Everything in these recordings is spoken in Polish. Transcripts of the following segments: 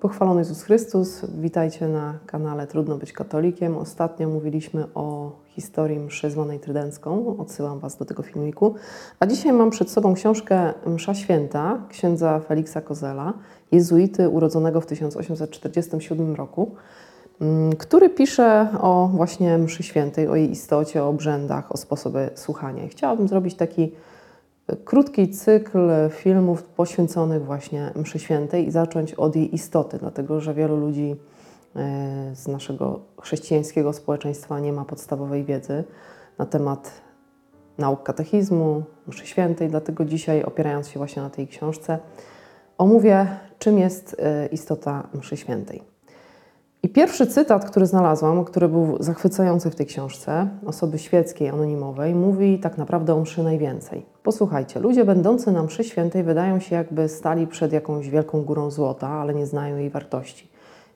Pochwalony Jezus Chrystus, witajcie na kanale Trudno być katolikiem. Ostatnio mówiliśmy o historii mszy zwanej trydencką, odsyłam Was do tego filmiku. A dzisiaj mam przed sobą książkę Msza Święta księdza Feliksa Kozela, jezuity urodzonego w 1847 roku, mm, który pisze o właśnie mszy świętej, o jej istocie, o obrzędach, o sposobie słuchania. I chciałabym zrobić taki krótki cykl filmów poświęconych właśnie mszy świętej i zacząć od jej istoty, dlatego że wielu ludzi e, z naszego chrześcijańskiego społeczeństwa nie ma podstawowej wiedzy na temat nauk katechizmu, mszy świętej, dlatego dzisiaj opierając się właśnie na tej książce omówię, czym jest e, istota mszy świętej. I pierwszy cytat, który znalazłam, który był zachwycający w tej książce, osoby świeckiej, anonimowej, mówi tak naprawdę o mszy najwięcej. Posłuchajcie, ludzie będący na mszy świętej wydają się jakby stali przed jakąś wielką górą złota, ale nie znają jej wartości.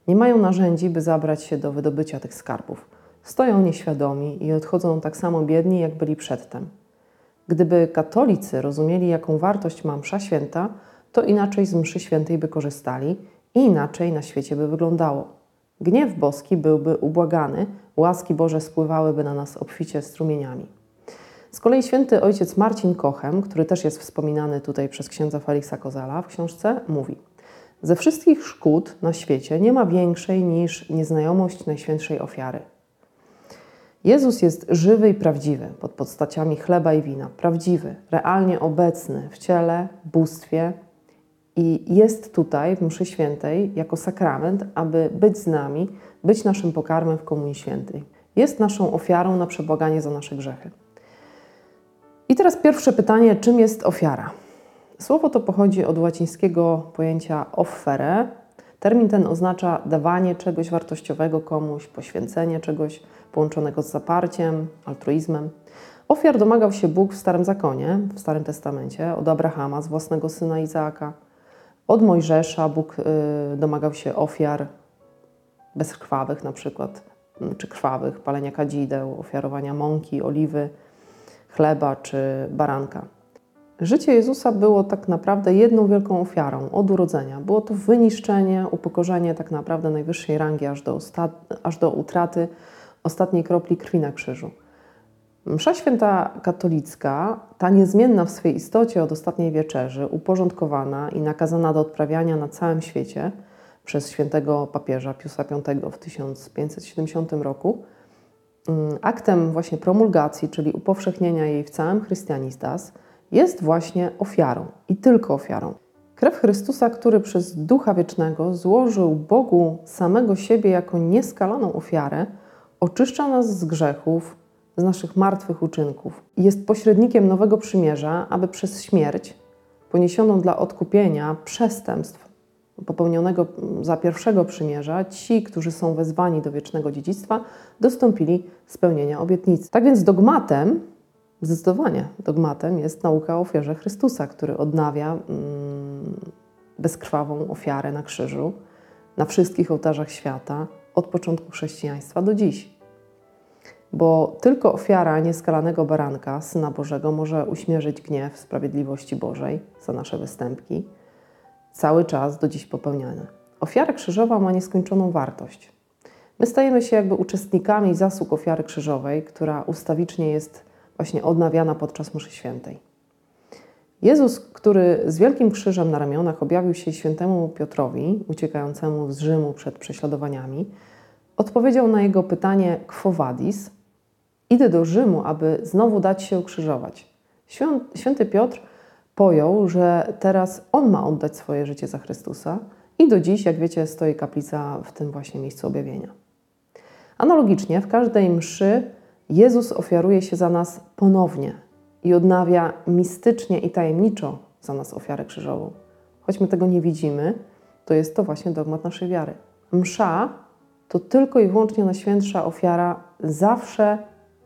Nie mają narzędzi, by zabrać się do wydobycia tych skarbów. Stoją nieświadomi i odchodzą tak samo biedni, jak byli przedtem. Gdyby katolicy rozumieli, jaką wartość ma msza święta, to inaczej z mszy świętej by korzystali i inaczej na świecie by wyglądało. Gniew boski byłby ubłagany, łaski Boże spływałyby na nas obficie strumieniami. Z kolei święty ojciec Marcin Kochem, który też jest wspominany tutaj przez księdza Feliksa Kozala w książce, mówi: Ze wszystkich szkód na świecie nie ma większej niż nieznajomość najświętszej ofiary. Jezus jest żywy i prawdziwy pod postaciami chleba i wina, prawdziwy, realnie obecny w ciele, bóstwie, i jest tutaj w mszy świętej jako sakrament, aby być z nami, być naszym pokarmem w Komunii Świętej. Jest naszą ofiarą na przebłaganie za nasze grzechy. I teraz pierwsze pytanie, czym jest ofiara? Słowo to pochodzi od łacińskiego pojęcia offere. Termin ten oznacza dawanie czegoś wartościowego komuś, poświęcenie czegoś połączonego z zaparciem, altruizmem. Ofiar domagał się Bóg w Starym Zakonie, w Starym Testamencie, od Abrahama z własnego syna Izaaka, od Mojżesza Bóg y, domagał się ofiar bezkrwawych na przykład, mm, czy krwawych, palenia kadzideł, ofiarowania mąki, oliwy, chleba czy baranka. Życie Jezusa było tak naprawdę jedną wielką ofiarą od urodzenia. Było to wyniszczenie, upokorzenie tak naprawdę najwyższej rangi aż do, aż do utraty ostatniej kropli krwi na krzyżu. Msza święta katolicka, ta niezmienna w swej istocie od ostatniej wieczerzy, uporządkowana i nakazana do odprawiania na całym świecie przez świętego papieża Piusa V w 1570 roku, mm, aktem właśnie promulgacji, czyli upowszechnienia jej w całym Chrystianistas, jest właśnie ofiarą i tylko ofiarą. Krew Chrystusa, który przez Ducha Wiecznego złożył Bogu samego siebie jako nieskalaną ofiarę, oczyszcza nas z grzechów, z naszych martwych uczynków. Jest pośrednikiem nowego przymierza, aby przez śmierć poniesioną dla odkupienia przestępstw popełnionego za pierwszego przymierza, ci, którzy są wezwani do wiecznego dziedzictwa, dostąpili spełnienia obietnicy. Tak więc dogmatem, zdecydowanie dogmatem jest nauka o ofierze Chrystusa, który odnawia mm, bezkrwawą ofiarę na krzyżu na wszystkich ołtarzach świata od początku chrześcijaństwa do dziś bo tylko ofiara nieskalanego baranka, Syna Bożego, może uśmierzyć gniew sprawiedliwości Bożej za nasze występki, cały czas do dziś popełniane. Ofiara krzyżowa ma nieskończoną wartość. My stajemy się jakby uczestnikami zasług ofiary krzyżowej, która ustawicznie jest właśnie odnawiana podczas mszy świętej. Jezus, który z wielkim krzyżem na ramionach objawił się świętemu Piotrowi, uciekającemu z Rzymu przed prześladowaniami, odpowiedział na jego pytanie Quo vadis, Idę do Rzymu, aby znowu dać się ukrzyżować. Święty Piotr pojął, że teraz on ma oddać swoje życie za Chrystusa i do dziś, jak wiecie, stoi kaplica w tym właśnie miejscu objawienia. Analogicznie w każdej mszy Jezus ofiaruje się za nas ponownie i odnawia mistycznie i tajemniczo za nas ofiarę krzyżową. Choć my tego nie widzimy, to jest to właśnie dogmat naszej wiary. Msza to tylko i wyłącznie najświętsza ofiara zawsze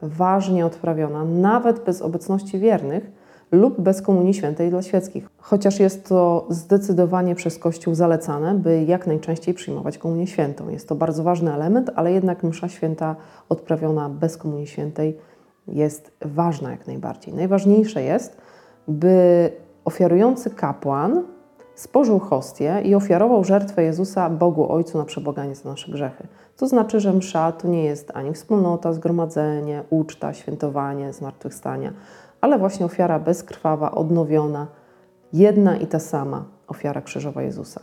ważnie odprawiona, nawet bez obecności wiernych lub bez komunii świętej dla świeckich. Chociaż jest to zdecydowanie przez Kościół zalecane, by jak najczęściej przyjmować komunię świętą. Jest to bardzo ważny element, ale jednak msza święta odprawiona bez komunii świętej jest ważna jak najbardziej. Najważniejsze jest, by ofiarujący kapłan spożył hostię i ofiarował żertwę Jezusa Bogu Ojcu na przebłaganie za nasze grzechy. To znaczy, że msza to nie jest ani wspólnota, zgromadzenie, uczta, świętowanie, zmartwychwstania, ale właśnie ofiara bezkrwawa, odnowiona, jedna i ta sama ofiara krzyżowa Jezusa.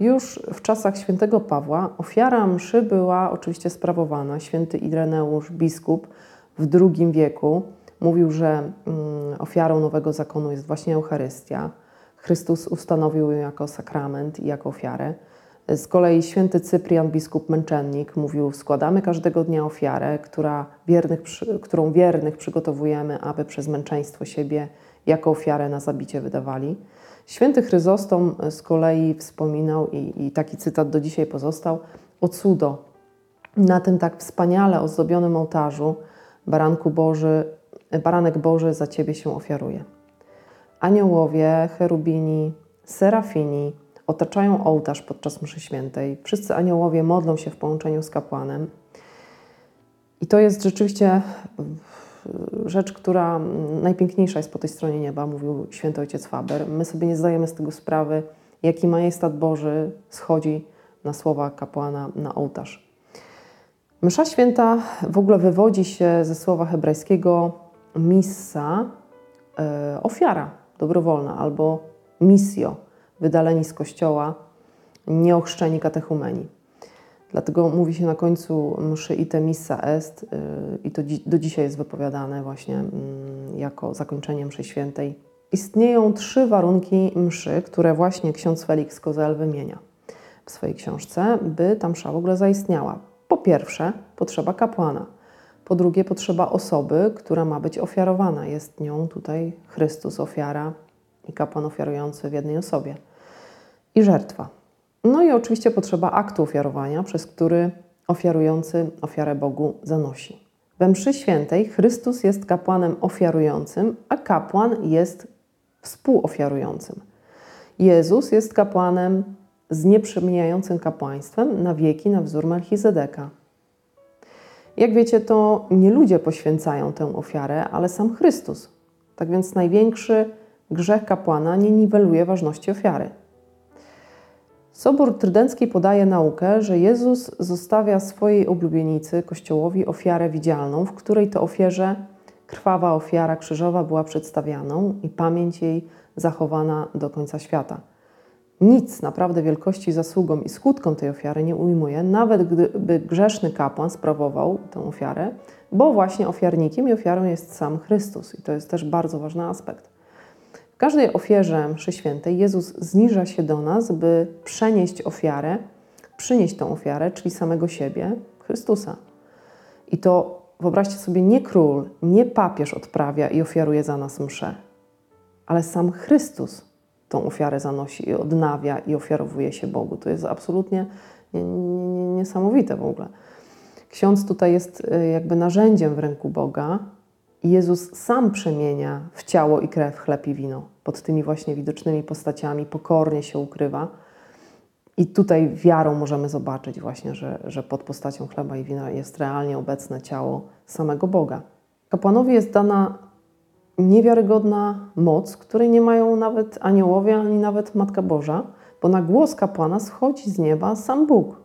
Już w czasach świętego Pawła ofiara mszy była oczywiście sprawowana. Święty Ireneusz, biskup w II wieku, mówił, że mm, ofiarą nowego zakonu jest właśnie Eucharystia. Chrystus ustanowił ją jako sakrament i jako ofiarę. Z kolei święty Cyprian, biskup męczennik, mówił: Składamy każdego dnia ofiarę, która wiernych, którą wiernych przygotowujemy, aby przez męczeństwo siebie jako ofiarę na zabicie wydawali. Święty Chryzostom z kolei wspominał, i, i taki cytat do dzisiaj pozostał, o cudo. Na tym tak wspaniale ozdobionym ołtarzu baranku Boży, baranek Boży za Ciebie się ofiaruje. Aniołowie, cherubini, serafini otaczają ołtarz podczas mszy świętej. Wszyscy aniołowie modlą się w połączeniu z kapłanem. I to jest rzeczywiście rzecz, która najpiękniejsza jest po tej stronie nieba, mówił święty ojciec Faber. My sobie nie zdajemy z tego sprawy, jaki majestat Boży schodzi na słowa kapłana na ołtarz. Msza święta w ogóle wywodzi się ze słowa hebrajskiego missa, e, ofiara dobrowolna albo misjo, wydaleni z kościoła, nieochrzczeni katechumeni. Dlatego mówi się na końcu mszy ite missa est y, i to do dzisiaj jest wypowiadane właśnie mm, jako zakończenie mszy świętej. Istnieją trzy warunki mszy, które właśnie ksiądz Felix Kozel wymienia w swojej książce, by ta msza w ogóle zaistniała. Po pierwsze, potrzeba kapłana. Po drugie, potrzeba osoby, która ma być ofiarowana. Jest nią tutaj Chrystus, ofiara i kapłan ofiarujący w jednej osobie. I żertwa. No i oczywiście potrzeba aktu ofiarowania, przez który ofiarujący ofiarę Bogu zanosi. We mszy świętej Chrystus jest kapłanem ofiarującym, a kapłan jest współofiarującym. Jezus jest kapłanem z nieprzemijającym kapłaństwem na wieki na wzór Melchizedeka. Jak wiecie, to nie ludzie poświęcają tę ofiarę, ale sam Chrystus. Tak więc największy grzech kapłana nie niweluje ważności ofiary. Sobór Trydencki podaje naukę, że Jezus zostawia swojej oblubienicy Kościołowi ofiarę widzialną, w której to ofierze krwawa ofiara krzyżowa była przedstawianą i pamięć jej zachowana do końca świata. Nic naprawdę wielkości zasługą i skutkom tej ofiary nie ujmuje, nawet gdyby grzeszny kapłan sprawował tę ofiarę, bo właśnie ofiarnikiem i ofiarą jest sam Chrystus. I to jest też bardzo ważny aspekt każdej ofierze mszy świętej Jezus zniża się do nas, by przenieść ofiarę, przynieść tą ofiarę, czyli samego siebie, Chrystusa. I to wyobraźcie sobie, nie król, nie papież odprawia i ofiaruje za nas mszę, ale sam Chrystus tą ofiarę zanosi i odnawia i ofiarowuje się Bogu. To jest absolutnie niesamowite w ogóle. Ksiądz tutaj jest y, jakby narzędziem w ręku Boga, Jezus sam przemienia w ciało i krew chleb i wino. Pod tymi właśnie widocznymi postaciami pokornie się ukrywa. I tutaj wiarą możemy zobaczyć właśnie, że, że pod postacią chleba i wina jest realnie obecne ciało samego Boga. Kapłanowi jest dana niewiarygodna moc, której nie mają nawet aniołowie, ani nawet Matka Boża, bo na głos kapłana schodzi z nieba sam Bóg.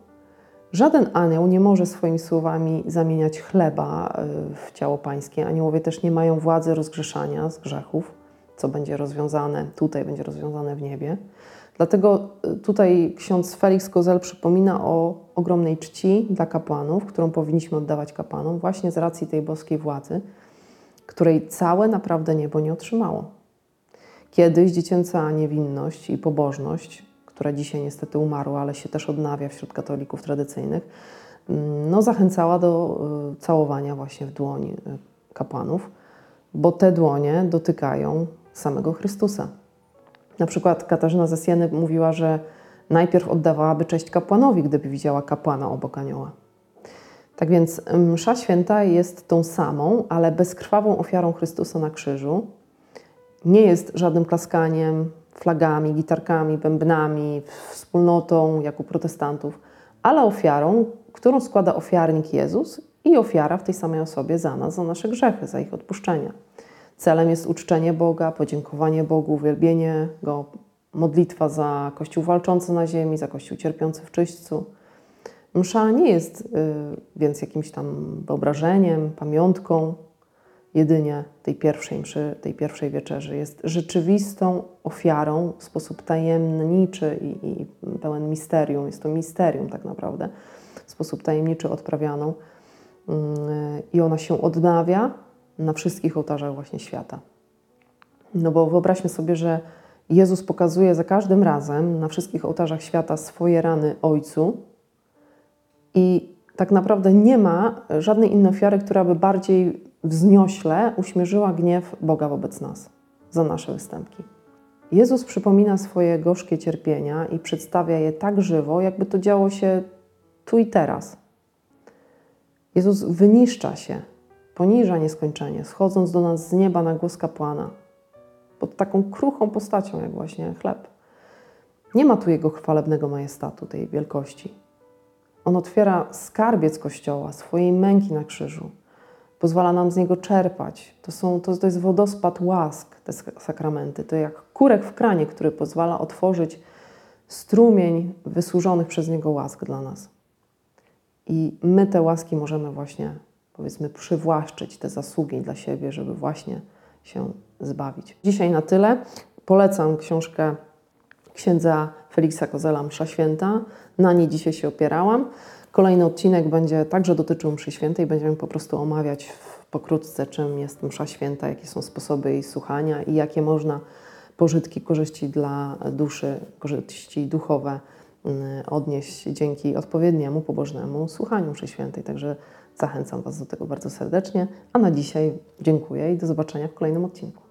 Żaden anioł nie może swoimi słowami zamieniać chleba e, w ciało pańskie. Aniołowie też nie mają władzy rozgrzeszania z grzechów, co będzie rozwiązane tutaj, będzie rozwiązane w niebie. Dlatego e, tutaj ksiądz Felix Kozel przypomina o ogromnej czci dla kapłanów, którą powinniśmy oddawać kapłanom, właśnie z racji tej boskiej władzy, której całe naprawdę niebo nie otrzymało. Kiedyś dziecięca niewinność i pobożność która dzisiaj niestety umarła, ale się też odnawia wśród katolików tradycyjnych, mm, no, zachęcała do y, całowania właśnie w dłoni y, kapłanów, bo te dłonie dotykają samego Chrystusa. Na przykład Katarzyna ze Sieny mówiła, że najpierw oddawałaby cześć kapłanowi, gdyby widziała kapłana obok anioła. Tak więc msza święta jest tą samą, ale bezkrwawą ofiarą Chrystusa na krzyżu. Nie jest żadnym klaskaniem, flagami, gitarkami, bębnami, wspólnotą jak u protestantów, ale ofiarą, którą składa ofiarnik Jezus i ofiara w tej samej osobie za nas, za nasze grzechy, za ich odpuszczenie. Celem jest uczczenie Boga, podziękowanie Bogu, uwielbienie Go, modlitwa za Kościół walczący na ziemi, za Kościół cierpiący w czyśćcu. Msza nie jest y, więc jakimś tam wyobrażeniem, pamiątką jedynie tej pierwszej mszy, tej pierwszej wieczerzy. Jest rzeczywistą ofiarą w sposób tajemniczy i, i pełen misterium. Jest to misterium tak naprawdę, w sposób tajemniczy odprawianą. Y, I ona się odnawia na wszystkich ołtarzach właśnie świata. No bo wyobraźmy sobie, że Jezus pokazuje za każdym razem na wszystkich ołtarzach świata swoje rany Ojcu i tak naprawdę nie ma żadnej innej ofiary, która by bardziej wzniośle uśmierzyła gniew Boga wobec nas za nasze występki. Jezus przypomina swoje gorzkie cierpienia i przedstawia je tak żywo, jakby to działo się tu i teraz. Jezus wyniszcza się, poniża nieskończenie, schodząc do nas z nieba na głos kapłana, pod taką kruchą postacią, jak właśnie chleb. Nie ma tu jego chwalebnego majestatu, tej wielkości. On otwiera skarbiec Kościoła, swojej męki na krzyżu. Pozwala nam z niego czerpać. To, są, to, jest wodospad łask, te sakramenty. To jak kurek w kranie, który pozwala otworzyć strumień wysłużonych przez niego łask dla nas. I my te łaski możemy właśnie, powiedzmy, przywłaszczyć, te zasługi dla siebie, żeby właśnie się zbawić. Dzisiaj na tyle. Polecam książkę księdza Feliksa Kozela Msza Święta. Na niej dzisiaj się opierałam. Kolejny odcinek będzie także dotyczył mszy świętej. Będziemy po prostu omawiać pokrótce, czym jest msza święta, jakie są sposoby jej słuchania i jakie można pożytki, korzyści dla duszy, korzyści duchowe mm, odnieść dzięki odpowiedniemu, pobożnemu słuchaniu mszy świętej. Także zachęcam Was do tego bardzo serdecznie. A na dzisiaj dziękuję i do zobaczenia w kolejnym odcinku.